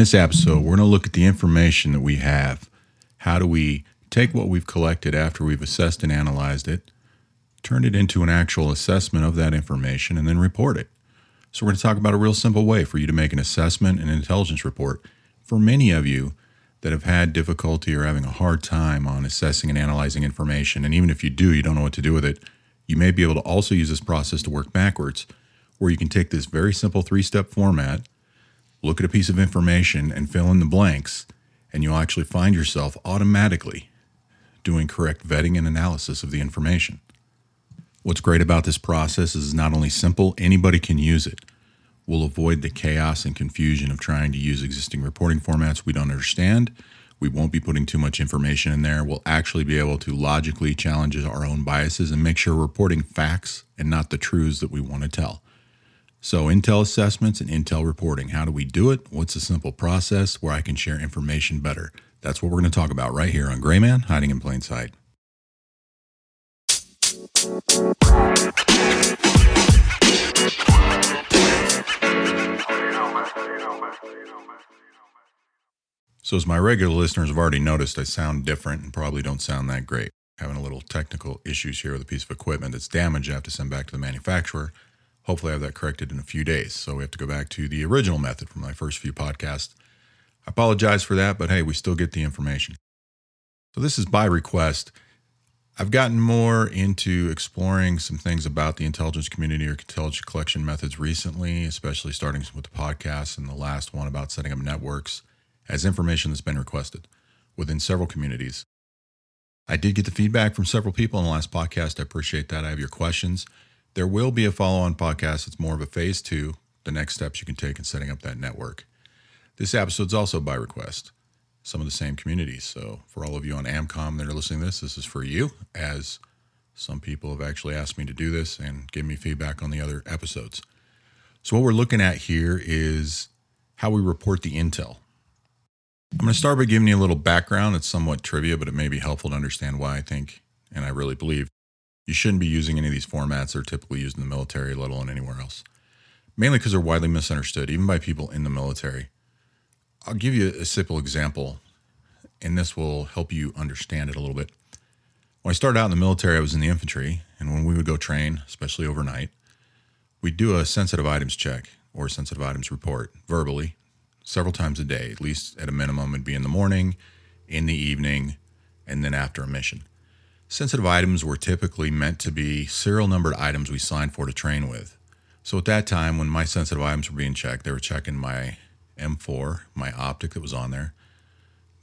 This episode, we're going to look at the information that we have. How do we take what we've collected after we've assessed and analyzed it, turn it into an actual assessment of that information, and then report it? So, we're going to talk about a real simple way for you to make an assessment and intelligence report. For many of you that have had difficulty or having a hard time on assessing and analyzing information, and even if you do, you don't know what to do with it, you may be able to also use this process to work backwards, where you can take this very simple three step format, look at a piece of information, and fill in the blanks, and you'll actually find yourself automatically doing correct vetting and analysis of the information. What's great about this process is not only simple, anybody can use it. We'll avoid the chaos and confusion of trying to use existing reporting formats we don't understand we won't be putting too much information in there. We'll actually be able to logically challenge our own biases and make sure we're reporting facts and not the truths that we want to tell. So, Intel assessments and Intel reporting. How do we do it? What's a simple process where I can share information better? That's what we're going to talk about right here on Gray Man Hiding in Plain Sight. So, as my regular listeners have already noticed, I sound different and probably don't sound that great. Having a little technical issues here with a piece of equipment that's damaged, I have to send back to the manufacturer. Hopefully, I have that corrected in a few days. So, we have to go back to the original method from my first few podcasts. I apologize for that, but hey, we still get the information. So, this is by request. I've gotten more into exploring some things about the intelligence community or intelligence collection methods recently, especially starting with the podcast and the last one about setting up networks as information that's been requested within several communities. I did get the feedback from several people in the last podcast. I appreciate that. I have your questions. There will be a follow on podcast. It's more of a phase two, the next steps you can take in setting up that network. This episode's also by request, some of the same communities. So, for all of you on AMCOM that are listening to this, this is for you, as some people have actually asked me to do this and give me feedback on the other episodes. So, what we're looking at here is how we report the intel. I'm going to start by giving you a little background. It's somewhat trivia, but it may be helpful to understand why I think, and I really believe, you shouldn't be using any of these formats that are typically used in the military, let alone anywhere else. Mainly because they're widely misunderstood, even by people in the military. I'll give you a simple example, and this will help you understand it a little bit. When I started out in the military, I was in the infantry, and when we would go train, especially overnight, we'd do a sensitive items check or sensitive items report verbally several times a day, at least at a minimum, it'd be in the morning, in the evening, and then after a mission. Sensitive items were typically meant to be serial numbered items we signed for to train with. So at that time, when my sensitive items were being checked, they were checking my M4, my optic that was on there,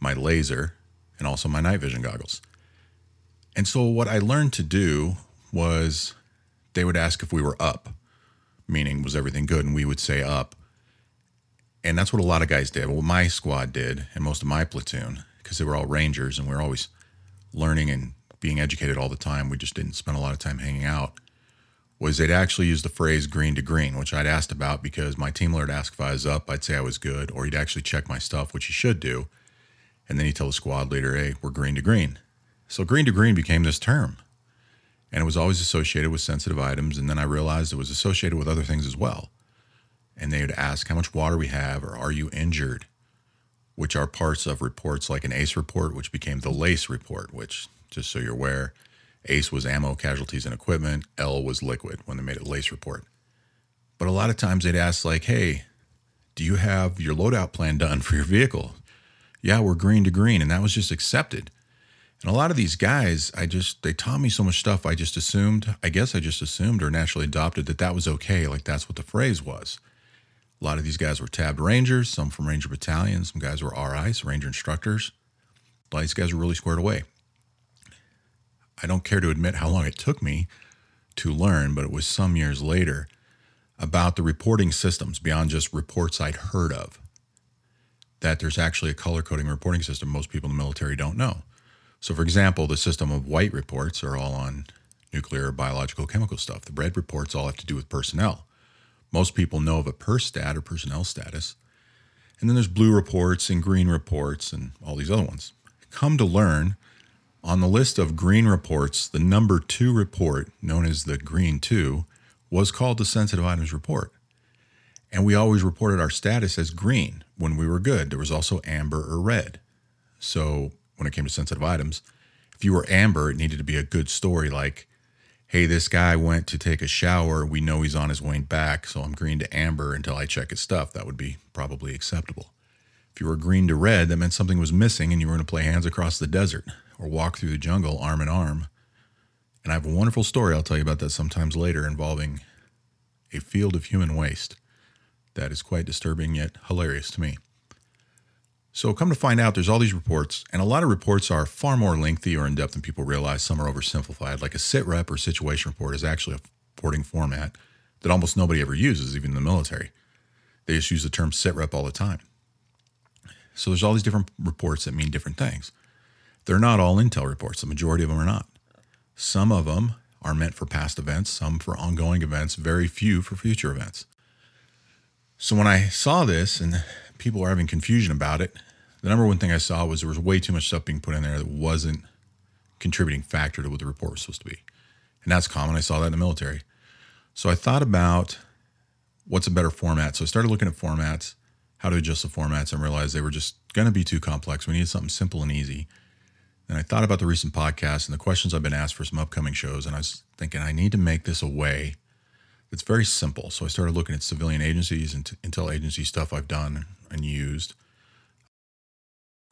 my laser, and also my night vision goggles. And so what I learned to do was they would ask if we were up, meaning was everything good, and we would say up. And that's what a lot of guys did. What my squad did, and most of my platoon, because they were all Rangers and we were always learning and being educated all the time. We just didn't spend a lot of time hanging out. Was they'd actually use the phrase green to green, which I'd asked about because my team leader would ask if I was up. I'd say I was good, or he'd actually check my stuff, which he should do. And then he'd tell the squad leader, hey, we're green to green. So green to green became this term. And it was always associated with sensitive items. And then I realized it was associated with other things as well and they would ask how much water we have or are you injured, which are parts of reports like an ACE report, which became the LACE report, which, just so you're aware, ACE was ammo, casualties, and equipment, L was liquid when they made a LACE report. But a lot of times they'd ask, like, hey, do you have your loadout plan done for your vehicle? Yeah, we're green to green. And that was just accepted. And a lot of these guys, I just, they taught me so much stuff. I just assumed, I guess I just assumed or naturally adopted that that was okay. Like that's what the phrase was. A lot of these guys were tabbed Rangers, some from Ranger battalions, some guys were RIs, Ranger instructors. A lot of these guys were really squared away. I don't care to admit how long it took me to learn, but it was some years later about the reporting systems beyond just reports I'd heard of. That there's actually a color coding reporting system most people in the military don't know. So, for example, the system of white reports are all on nuclear, biological, chemical stuff. The red reports all have to do with personnel. Most people know of a per stat or personnel status. And then there's blue reports and green reports and all these other ones. Come to learn, on the list of green reports, the number two report, known as the green two, was called the sensitive items report. And we always reported our status as green when we were good. There was also amber or red. So when it came to sensitive items, if you were amber, it needed to be a good story like, hey, this guy went to take a shower. We know he's on his way back. So I'm green to amber until I check his stuff. That would be probably acceptable. If you were green to red, that meant something was missing and you were going to play hands across the desert or walk through the jungle arm in arm. And I have a wonderful story I'll tell you about that sometimes later involving a field of human waste that is quite disturbing yet hilarious to me. So, come to find out, there's all these reports, and a lot of reports are far more lengthy or in depth than people realize. Some are oversimplified. Like a sit rep or situation report is actually a reporting format that almost nobody ever uses, even in the military. They just use the term sit rep all the time. So, there's all these different reports that mean different things. They're not all intel reports, the majority of them are not. Some of them are meant for past events, some for ongoing events, very few for future events. So when I saw this and people were having confusion about it, the number one thing I saw was there was way too much stuff being put in there that wasn't contributing factor to what the report was supposed to be. And that's common. I saw that in the military. So I thought about what's a better format. So I started looking at formats, how to adjust the formats, and realized they were just going to be too complex. We needed something simple and easy. And I thought about the recent podcast and the questions I've been asked for some upcoming shows. And I was thinking, I need to make this a way that's very simple. So I started looking at civilian agencies and intel agency stuff I've done and used.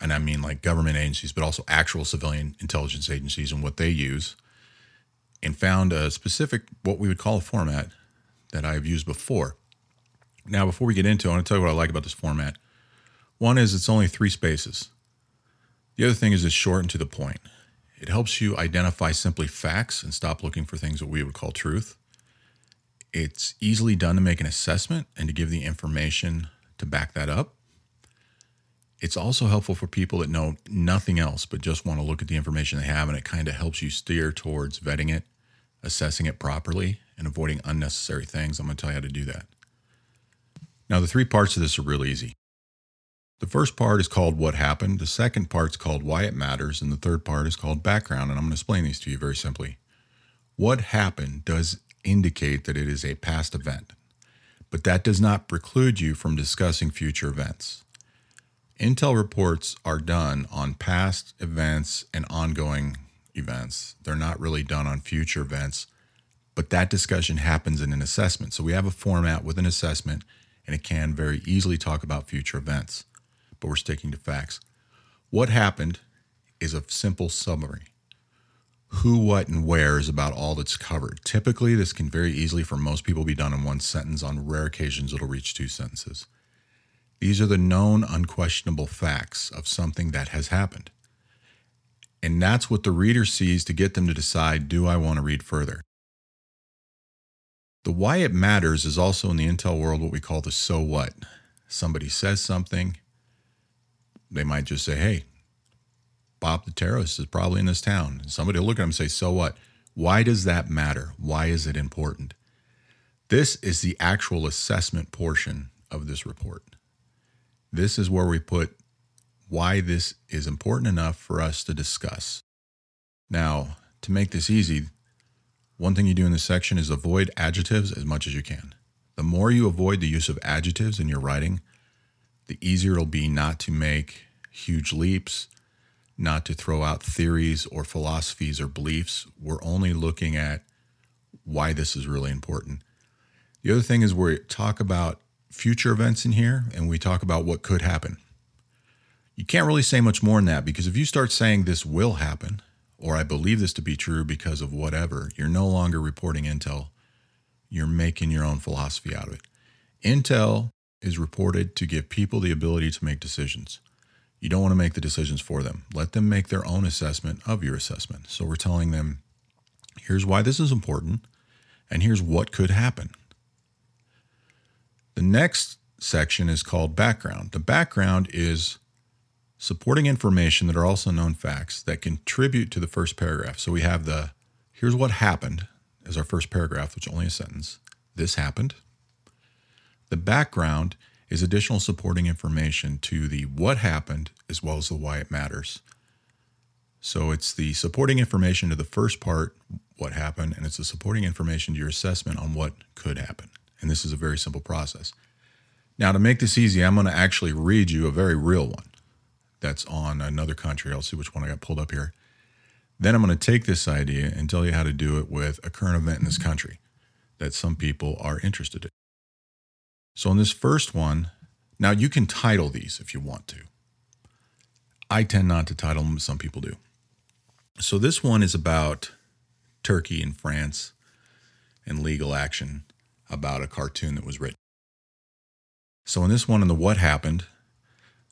And I mean like government agencies, but also actual civilian intelligence agencies and what they use. And found a specific, what we would call a format that I've used before. Now, before we get into it, I want to tell you what I like about this format. One is it's only three spaces. The other thing is it's short and to the point. It helps you identify simply facts and stop looking for things that we would call truth. It's easily done to make an assessment and to give the information to back that up. It's also helpful for people that know nothing else but just want to look at the information they have, and it kind of helps you steer towards vetting it, assessing it properly, and avoiding unnecessary things. I'm going to tell you how to do that. Now, the three parts of this are real easy. The first part is called What Happened, the second part is called Why It Matters, and the third part is called Background. And I'm going to explain these to you very simply. What happened does indicate that it is a past event, but that does not preclude you from discussing future events. Intel reports are done on past events and ongoing events. They're not really done on future events, but that discussion happens in an assessment. So we have a format with an assessment, and it can very easily talk about future events, but we're sticking to facts. What happened is a simple summary who, what, and where is about all that's covered. Typically, this can very easily, for most people, be done in one sentence. On rare occasions, it'll reach two sentences. These are the known, unquestionable facts of something that has happened. And that's what the reader sees to get them to decide do I want to read further? The why it matters is also in the Intel world what we call the so what. Somebody says something, they might just say, hey, Bob the terrorist is probably in this town. And somebody will look at him and say, So what? Why does that matter? Why is it important? This is the actual assessment portion of this report. This is where we put why this is important enough for us to discuss. Now, to make this easy, one thing you do in this section is avoid adjectives as much as you can. The more you avoid the use of adjectives in your writing, the easier it'll be not to make huge leaps, not to throw out theories or philosophies or beliefs. We're only looking at why this is really important. The other thing is we talk about future events in here and we talk about what could happen. You can't really say much more than that because if you start saying this will happen or I believe this to be true because of whatever, you're no longer reporting intel. You're making your own philosophy out of it. Intel is reported to give people the ability to make decisions. You don't want to make the decisions for them. Let them make their own assessment of your assessment. So we're telling them here's why this is important, and here's what could happen. The next section is called background. The background is supporting information that are also known facts that contribute to the first paragraph. So we have the here's what happened as our first paragraph, which only a sentence. This happened. The background is additional supporting information to the what happened as well as the why it matters. So it's the supporting information to the first part, what happened, and it's the supporting information to your assessment on what could happen. And this is a very simple process. Now, to make this easy, I'm going to actually read you a very real one that's on another country. I'll see which one I got pulled up here. Then I'm going to take this idea and tell you how to do it with a current event in this country that some people are interested in. So, in this first one, now you can title these if you want to. I tend not to title them, some people do. So, this one is about Turkey and France and legal action about a cartoon that was written. So, in this one, in the What Happened,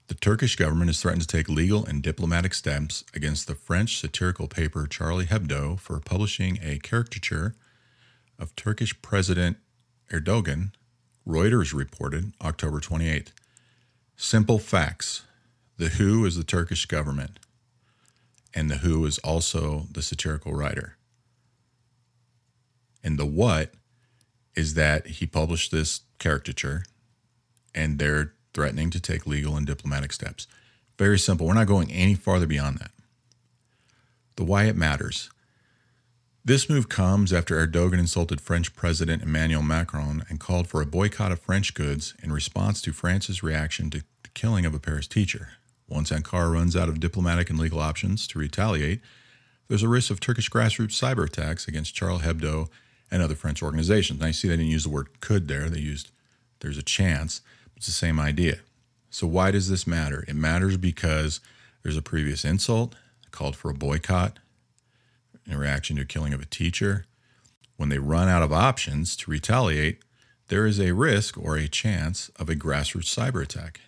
the Turkish government has threatened to take legal and diplomatic steps against the French satirical paper Charlie Hebdo for publishing a caricature of Turkish President Erdogan, Reuters reported October 28th. Simple facts The WHO is the Turkish government, and the WHO is also the satirical writer. And the what is that he published this caricature and they're threatening to take legal and diplomatic steps. Very simple. We're not going any farther beyond that. The why it matters. This move comes after Erdogan insulted French President Emmanuel Macron and called for a boycott of French goods in response to France's reaction to the killing of a Paris teacher. Once Ankara runs out of diplomatic and legal options to retaliate, there's a risk of Turkish grassroots cyber attacks against Charles Hebdo and other French organizations. Now, you see, they didn't use the word could there, they used there's a chance. It's the same idea. So, why does this matter? It matters because there's a previous insult called for a boycott in reaction to a killing of a teacher. When they run out of options to retaliate, there is a risk or a chance of a grassroots cyber attack.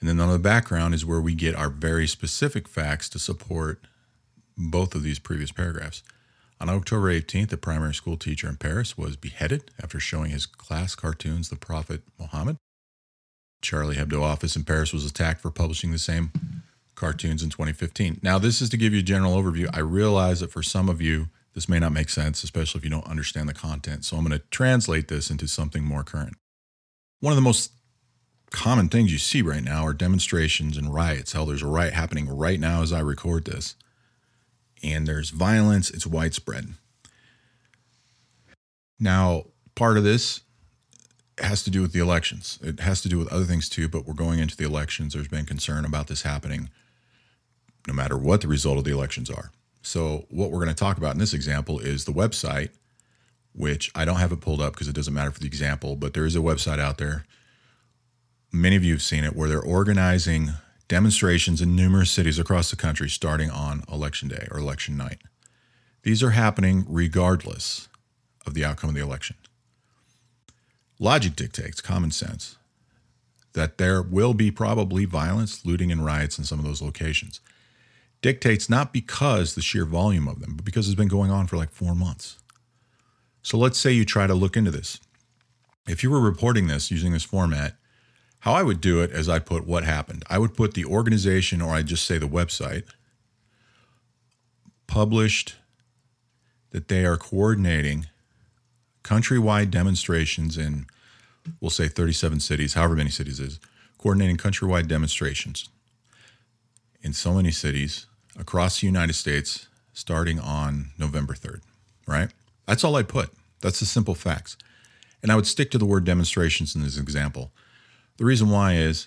And then on the background is where we get our very specific facts to support both of these previous paragraphs. On October 18th, a primary school teacher in Paris was beheaded after showing his class cartoons the Prophet Muhammad. Charlie Hebdo office in Paris was attacked for publishing the same cartoons in 2015. Now, this is to give you a general overview. I realize that for some of you, this may not make sense, especially if you don't understand the content. So I'm going to translate this into something more current. One of the most common things you see right now are demonstrations and riots. Hell, there's a riot happening right now as I record this and there's violence, it's widespread. Now, part of this has to do with the elections. It has to do with other things too, but we're going into the elections. There's been concern about this happening no matter what the result of the elections are. So, what we're going to talk about in this example is the website, which I don't have it pulled up because it doesn't matter for the example, but there is a website out there. Many of you have seen it where they're organizing demonstrations in numerous cities across the country starting on election day or election night. These are happening regardless of the outcome of the election. Logic dictates, common sense, that there will be probably violence, looting, and riots in some of those locations. Dictates not because the sheer volume of them, but because it's been going on for like four months. So let's say you try to look into this. If you were reporting this using this format, how I would do it is I'd put what happened. I would put the organization, or I'd just say the website, published that they are coordinating countrywide demonstrations in, we'll say 37 cities, however many cities is, coordinating countrywide demonstrations in so many cities across the United States starting on November 3rd, right? That's all I'd put. That's the simple facts. And I would stick to the word demonstrations in this example the reason why is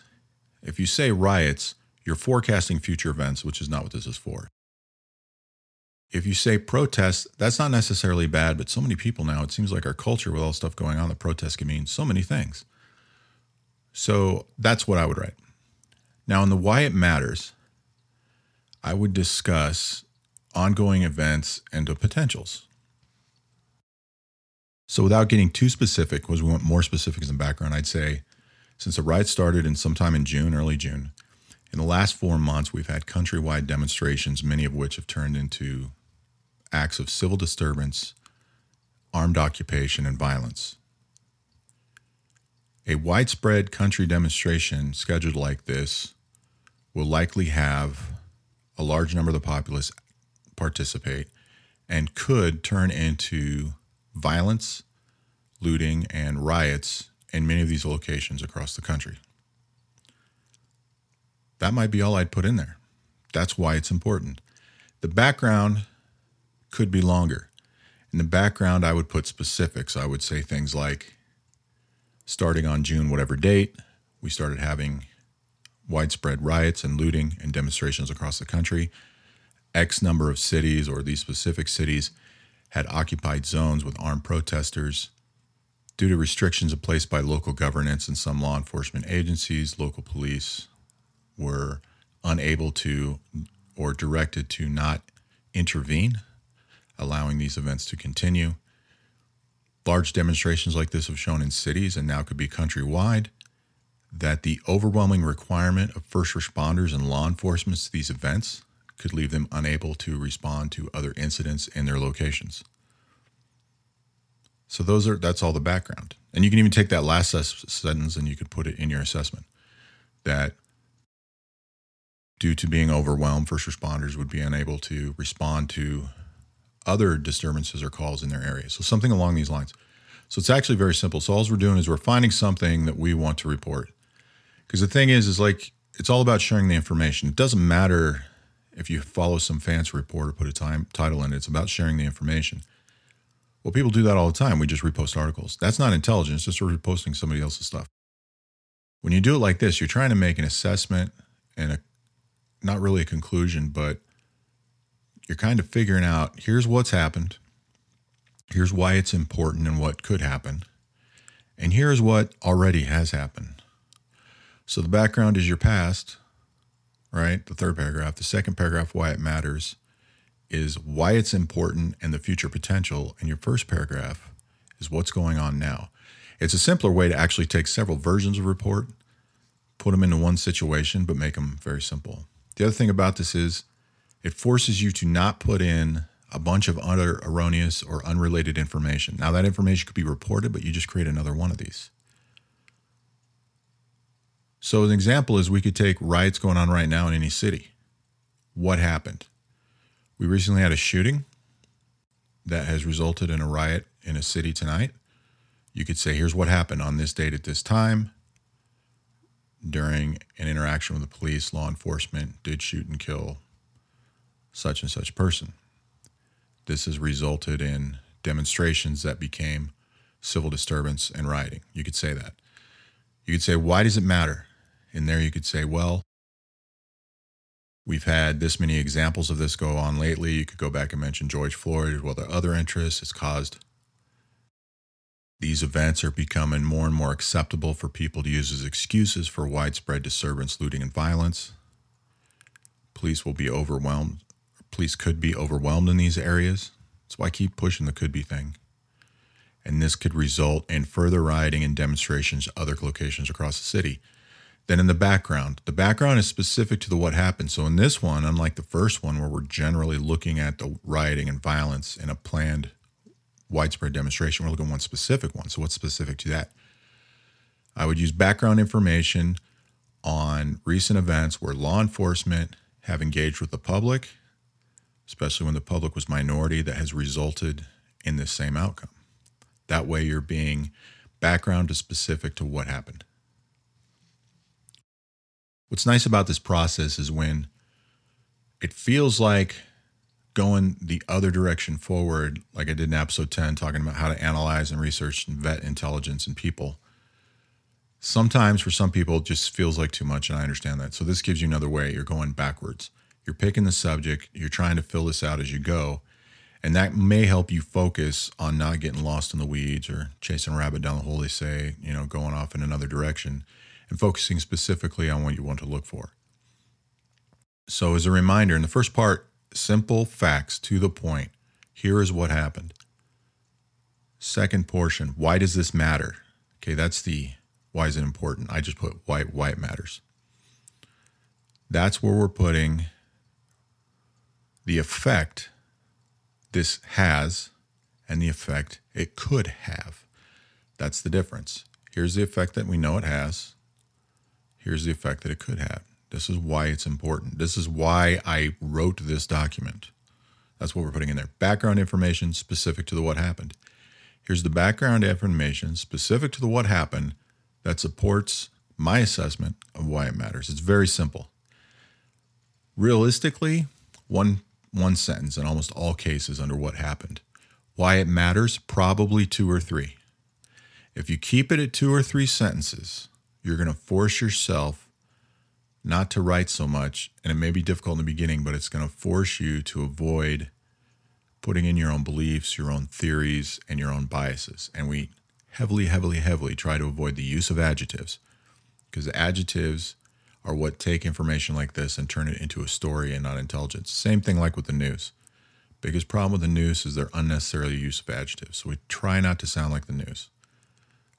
if you say riots, you're forecasting future events, which is not what this is for. If you say protests, that's not necessarily bad, but so many people now, it seems like our culture with all stuff going on, the protest can mean so many things. So that's what I would write. Now, in the why it matters, I would discuss ongoing events and the potentials. So, without getting too specific, because we want more specifics in background, I'd say since the riot started in sometime in June, early June, in the last four months, we've had countrywide demonstrations, many of which have turned into acts of civil disturbance, armed occupation, and violence. A widespread country demonstration scheduled like this will likely have a large number of the populace participate and could turn into violence, looting, and riots in many of these locations across the country. That might be all I'd put in there. That's why it's important. The background could be longer. In the background, I would put specifics. I would say things like starting on June, whatever date, we started having widespread riots and looting and demonstrations across the country. X number of cities or these specific cities had occupied zones with armed protesters. Due to restrictions placed by local governance and some law enforcement agencies, local police were unable to or directed to not intervene, allowing these events to continue. Large demonstrations like this have shown in cities and now could be countrywide that the overwhelming requirement of first responders and law enforcement to these events could leave them unable to respond to other incidents in their locations. So those are that's all the background. And you can even take that last sentence and you could put it in your assessment that due to being overwhelmed, first responders would be unable to respond to other disturbances or calls in their area. So something along these lines. So it's actually very simple. So all we're doing is we're finding something that we want to report. Because the thing is, is like it's all about sharing the information. It doesn't matter if you follow some fancy report or put a time title in it. It's about sharing the information. Well, people do that all the time. We just repost articles. That's not intelligence, just reposting somebody else's stuff. When you do it like this, you're trying to make an assessment and a not really a conclusion, but you're kind of figuring out here's what's happened, here's why it's important and what could happen, and here's what already has happened. So the background is your past, right? The third paragraph. The second paragraph, why it matters, is why it's important and the future potential. And your first paragraph is what's going on now. It's a simpler way to actually take several versions of report, put them into one situation, but make them very simple. The other thing about this is it forces you to not put in a bunch of other erroneous or unrelated information. Now, that information could be reported, but you just create another one of these. So, an example is we could take riots going on right now in any city. What happened? We recently had a shooting that has resulted in a riot in a city tonight. You could say, here's what happened on this date at this time. During an interaction with the police, law enforcement did shoot and kill such and such person. This has resulted in demonstrations that became civil disturbance and rioting. You could say that. You could say, why does it matter? In there, you could say, well, We've had this many examples of this go on lately. You could go back and mention George Floyd or the other interests has caused. These events are becoming more and more acceptable for people to use as excuses for widespread disturbance, looting, and violence. Police will be overwhelmed. Police could be overwhelmed in these areas. Why I keep pushing the could be thing. And this could result in further rioting and demonstrations at other locations across the city. Then in the background, the background is specific to the what happened. So in this one, unlike the first one, where we're generally looking at the rioting and violence in a planned widespread demonstration, we're looking at one specific one. So what's specific to that? I would use background information on recent events where law enforcement have engaged with the public, especially when the public was minority, that has resulted in this same outcome. That way, you're being background is specific to what happened. What's nice about this process is when it feels like going the other direction forward, like I did in episode 10, talking about how to analyze and research and vet intelligence and people. Sometimes for some people, it just feels like too much, and I understand that. So, this gives you another way. You're going backwards. You're picking the subject, you're trying to fill this out as you go, and that may help you focus on not getting lost in the weeds or chasing a rabbit down the hole, they say, you know, going off in another direction and focusing specifically on what you want to look for. So, as a reminder, in the first part, simple facts to the point. Here is what happened. Second portion, why does this matter? Okay, that's the why is it important? I just put why why it matters. That's where we're putting the effect this has and the effect it could have. That's the difference. Here's the effect that we know it has here's the effect that it could have. This is why it's important. This is why I wrote this document. That's what we're putting in there. Background information specific to the what happened. Here's the background information specific to the what happened that supports my assessment of why it matters. It's very simple. Realistically, one one sentence in almost all cases under what happened. Why it matters, probably two or three. If you keep it at two or three sentences, you're going to force yourself not to write so much. And it may be difficult in the beginning, but it's going to force you to avoid putting in your own beliefs, your own theories, and your own biases. And we heavily, heavily, heavily try to avoid the use of adjectives because adjectives are what take information like this and turn it into a story and not intelligence. Same thing like with the news. Biggest problem with the news is their unnecessary use of adjectives. So we try not to sound like the news.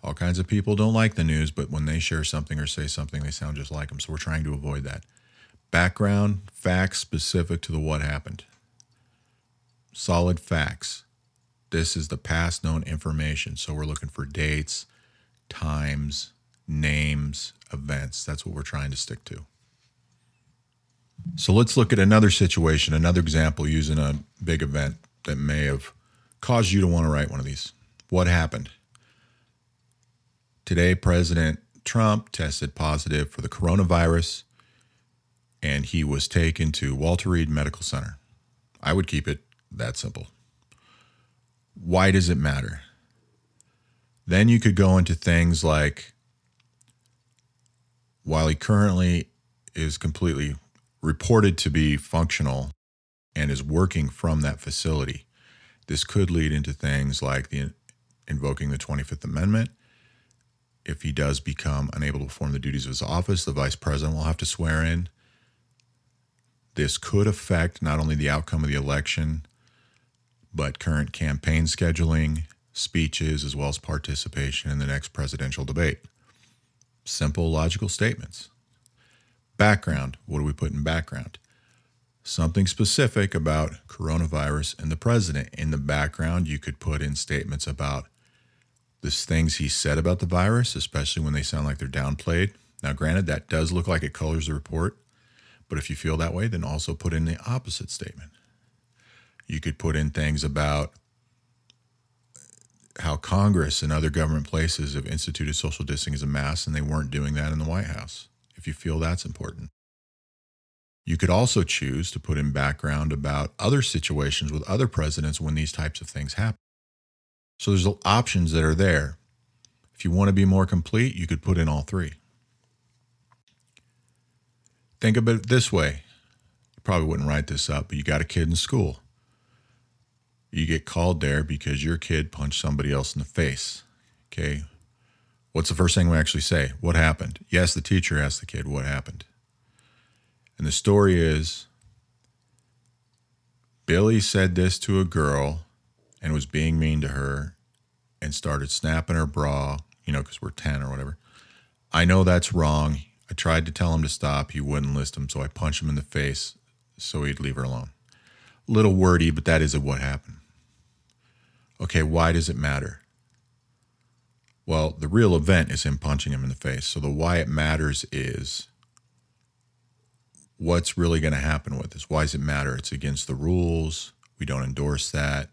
All kinds of people don't like the news, but when they share something or say something, they sound just like them. So we're trying to avoid that. Background, facts specific to the what happened. Solid facts. This is the past known information. So we're looking for dates, times, names, events. That's what we're trying to stick to. So let's look at another situation, another example using a big event that may have caused you to want to write one of these. What happened? Today, President Trump tested positive for the coronavirus and he was taken to Walter Reed Medical Center. I would keep it that simple. Why does it matter? Then you could go into things like while he currently is completely reported to be functional and is working from that facility, this could lead into things like the invoking the 25th Amendment if he does become unable to perform the duties of his office, the vice president will have to swear in. This could affect not only the outcome of the election, but current campaign scheduling, speeches, as well as participation in the next presidential debate. Simple, logical statements. Background what do we put in background? Something specific about coronavirus and the president. In the background, you could put in statements about there's things he said about the virus, especially when they sound like they're downplayed. Now, granted, that does look like it colors the report, but if you feel that way, then also put in the opposite statement. You could put in things about how Congress and other government places have instituted social distancing as a mass, and they weren't doing that in the White House, if you feel that's important. You could also choose to put in background about other situations with other presidents when these types of things happen. So there's options that are there. If you want to be more complete, you could put in all three. Think of it this way. You probably wouldn't write this up, but you got a kid in school. You get called there because your kid punched somebody else in the face. Okay. What's the first thing we actually say? What happened? Yes, the teacher asked the kid what happened. And the story is Billy said this to a girl and was being mean to her and started snapping her bra, you know, because we're 10 or whatever. I know that's wrong. I tried to tell him to stop. He wouldn't listen, so I punched him in the face so he'd leave her alone. Little wordy, but that is what happened. Okay, why does it matter? Well, the real event is him punching him in the face. So the why it matters is what's really going to happen with this? Why does it matter? It's against the rules. We don't endorse that.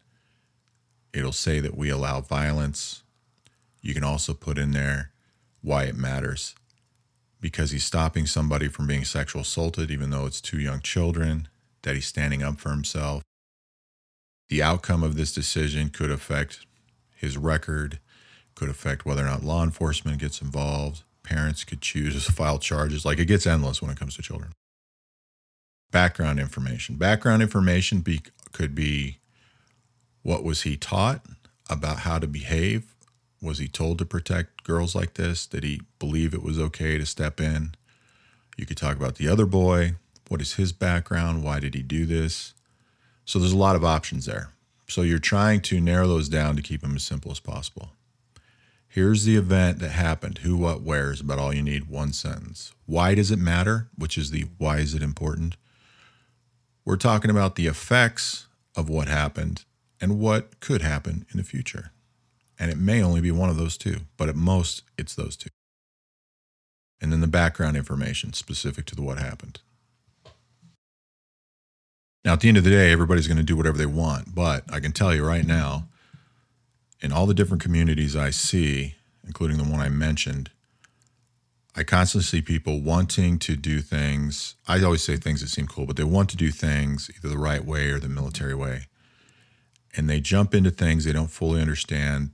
It'll say that we allow violence. You can also put in there why it matters because he's stopping somebody from being sexual assaulted, even though it's two young children, that he's standing up for himself. The outcome of this decision could affect his record, could affect whether or not law enforcement gets involved. Parents could choose to file charges. Like it gets endless when it comes to children. Background information. Background information be, could be what was he taught about how to behave? Was he told to protect girls like this? Did he believe it was okay to step in? You could talk about the other boy. What is his background? Why did he do this? So there's a lot of options there. So you're trying to narrow those down to keep them as simple as possible. Here's the event that happened who, what, where is about all you need. One sentence. Why does it matter? Which is the why is it important? We're talking about the effects of what happened and what could happen in the future. And it may only be one of those two, but at most, it's those two. And then the background information specific to the what happened. Now, at the end of the day, everybody's going to do whatever they want, but I can tell you right now, in all the different communities I see, including the one I mentioned, I constantly see people wanting to do things. I always say things that seem cool, but they want to do things either the right way or the military way and they jump into things they don't fully understand.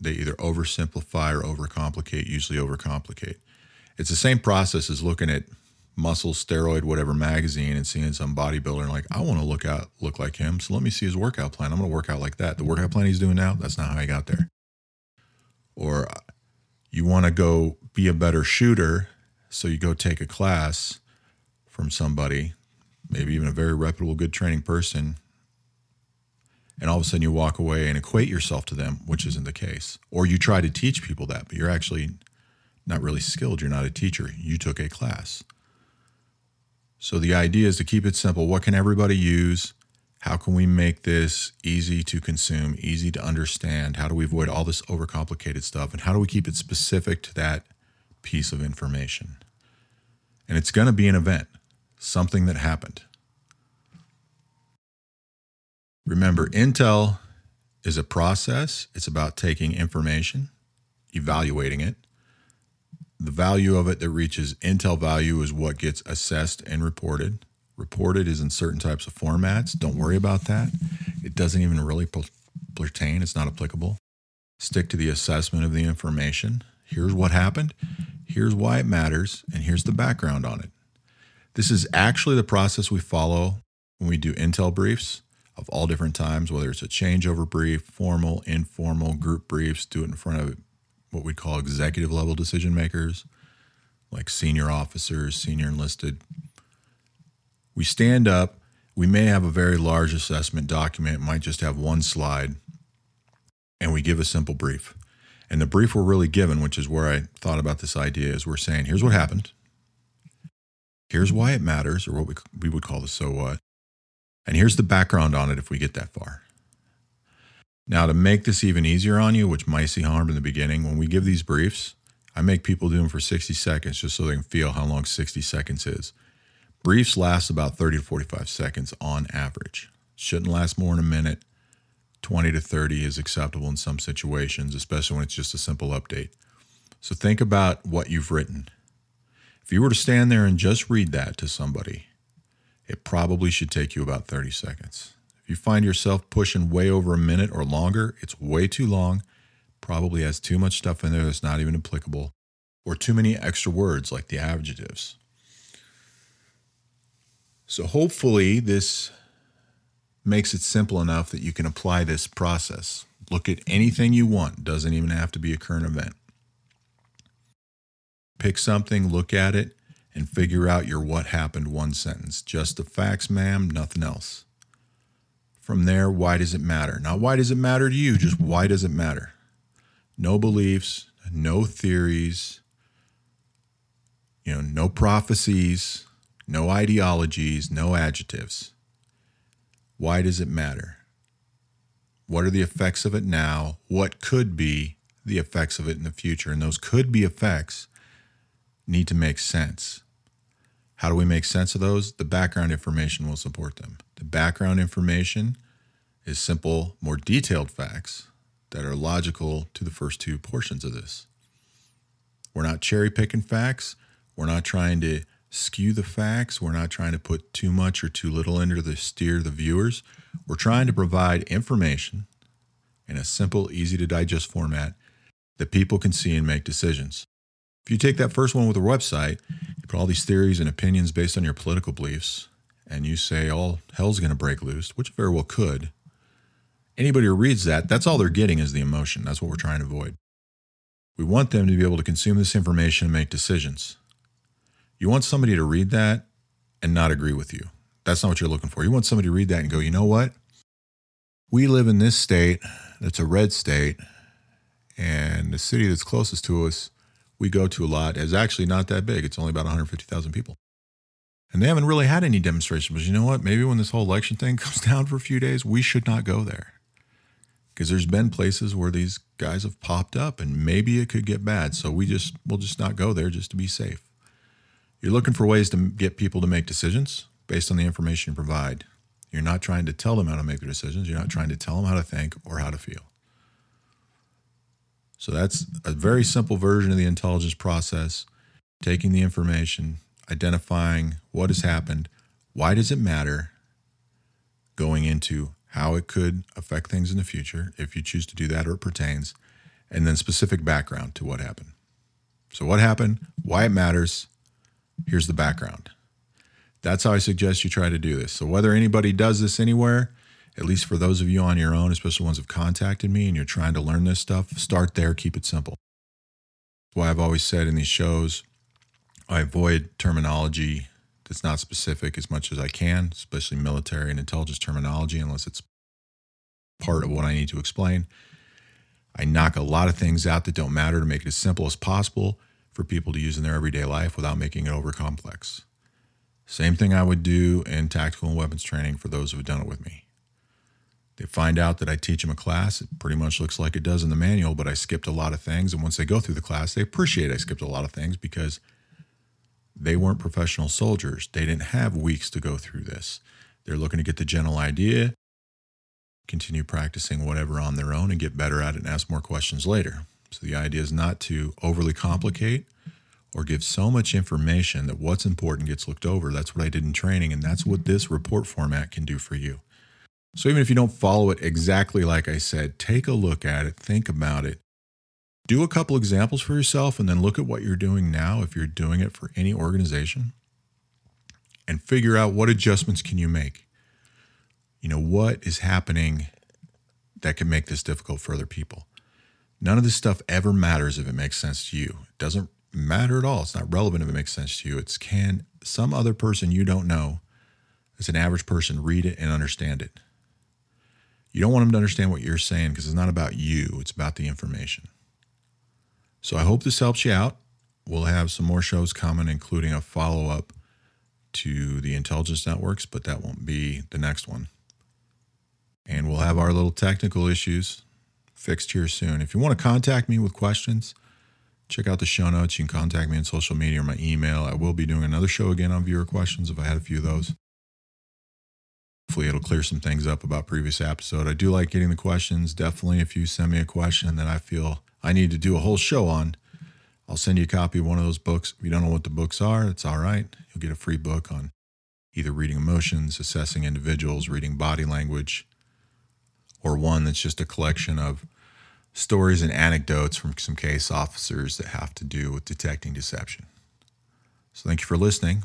they either oversimplify or overcomplicate, usually overcomplicate. It's the same process as looking at muscle steroid whatever magazine and seeing some bodybuilder and like I want to look out look like him so let me see his workout plan I'm going to work out like that the workout plan he's doing now that's not how he got there or uh, you want to go be a better shooter so you go take a class from somebody maybe even a very reputable good training person and all of a sudden you walk away and equate yourself to them which isn't the case or you try to teach people that but you're actually not really skilled you're not a teacher you took a class so the idea is to keep it simple. What can everybody use? How can we make this easy to consume, easy to understand? How do we avoid all this overcomplicated stuff? And how do we keep it specific to that piece of information? And it's going to be an event, something that happened. Remember, Intel is a process, it's about taking information, evaluating it, the value of it that reaches Intel value is what gets assessed and reported. Reported is in certain types of formats. Don't worry about that. It doesn't even really pertain, it's not applicable. Stick to the assessment of the information. Here's what happened, here's why it matters, and here's the background on it. This is actually the process we follow when we do Intel briefs of all different times, whether it's a changeover brief, formal, informal, group briefs, do it in front of what we call executive level decision makers, like senior officers, senior enlisted. We stand up. We may have a very large assessment document, might just have one slide, and we give a simple brief. And the brief we're really given, which is where I thought about this idea, is we're saying, here's what happened. Here's why it matters, or what we, we would call the so what. And here's the background on it if we get that far. Now, to make this even easier on you, which might seem hard in the beginning, when we give these briefs, I make people do them for 60 seconds just so they can feel how long 60 seconds is. Briefs last about 30 to 45 seconds on average. Shouldn't last more than a minute. 20 to 30 is acceptable in some situations, especially when it's just a simple update. So think about what you've written. If you were to stand there and just read that to somebody, it probably should take you about 30 seconds. If you find yourself pushing way over a minute or longer, it's way too long, probably has too much stuff in there that's not even applicable, or too many extra words like the adjectives. So hopefully, this makes it simple enough that you can apply this process. Look at anything you want, doesn't even have to be a current event. Pick something, look at it, and figure out your what happened one sentence. Just the facts, ma'am, nothing else. From there, why does it matter? Not why does it matter to you, just why does it matter? No beliefs, no theories, you know, no prophecies, no ideologies, no adjectives. Why does it matter? What are the effects of it now? What could be the effects of it in the future? And those could be effects need to make sense. How do we make sense of those? The background information will support them. The background information is simple, more detailed facts that are logical to the first two portions of this. We're not cherry picking facts. We're not trying to skew the facts. We're not trying to put too much or too little into the steer the viewers. We're trying to provide information in a simple, easy to digest format that people can see and make decisions. If you take that first one with a website, you put all these theories and opinions based on your political beliefs, and you say all hell's going to break loose, which very well could. Anybody who reads that, that's all they're getting is the emotion. That's what we're trying to avoid. We want them to be able to consume this information and make decisions. You want somebody to read that and not agree with you. That's not what you're looking for. You want somebody to read that and go, you know what? We live in this state that's a red state, and the city that's closest to us we go to a lot is actually not that big. It's only about 150,000 people. And they haven't really had any demonstrations. But you know what? Maybe when this whole election thing comes down for a few days, we should not go there. Because there's been places where these guys have popped up and maybe it could get bad. So we just, we'll just not go there just to be safe. You're looking for ways to get people to make decisions based on the information you provide. You're not trying to tell them how to make their decisions. You're not trying to tell them how to think or how to feel. So that's a very simple version of the intelligence process taking the information, identifying what has happened, why does it matter, going into how it could affect things in the future if you choose to do that or it pertains, and then specific background to what happened. So, what happened, why it matters, here's the background. That's how I suggest you try to do this. So, whether anybody does this anywhere, at least for those of you on your own, especially ones who've contacted me and you're trying to learn this stuff, start there, keep it simple. That's why I've always said in these shows, I avoid terminology that's not specific as much as I can, especially military and intelligence terminology, unless it's part of what I need to explain. I knock a lot of things out that don't matter to make it as simple as possible for people to use in their everyday life without making it over complex. Same thing I would do in tactical and weapons training for those who have done it with me. They find out that I teach them a class. It pretty much looks like it does in the manual, but I skipped a lot of things. And once they go through the class, they appreciate I skipped a lot of things because they weren't professional soldiers. They didn't have weeks to go through this. They're looking to get the general idea, continue practicing whatever on their own, and get better at it and ask more questions later. So the idea is not to overly complicate or give so much information that what's important gets looked over. That's what I did in training, and that's what this report format can do for you. So even if you don't follow it exactly like I said, take a look at it, think about it, do a couple examples for yourself, and then look at what you're doing now if you're doing it for any organization and figure out what adjustments can you make. You know, what is happening that can make this difficult for other people? None of this stuff ever matters if it makes sense to you. It doesn't matter at all. It's not relevant if it makes sense to you. It's can some other person you don't know, as an average person, read it and understand it. You don't want them to understand what you're saying because it's not about you, it's about the information. So I hope this helps you out. We'll have some more shows coming, including a follow up to the intelligence networks, but that won't be the next one. And we'll have our little technical issues fixed here soon. If you want to contact me with questions, check out the show notes. You can contact me on social media or my email. I will be doing another show again on viewer questions if I had a few of those. Hopefully, it'll clear some things up about previous episode. I do like getting the questions. Definitely, if you send me a question that I feel I need to do a whole show on, I'll send you a copy of one of those books. If you don't know what the books are, it's all right. You'll get a free book on either reading emotions, assessing individuals, reading body language, or one that's just a collection of stories and anecdotes from some case officers that have to do with detecting deception. So, thank you for listening.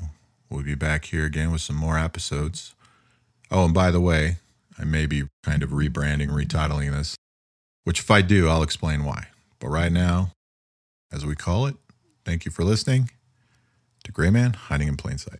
We'll be back here again with some more episodes. Oh, and by the way, I may be kind of rebranding, retitling this, which if I do, I'll explain why. But right now, as we call it, thank you for listening to Gray Man Hiding in Plain Sight.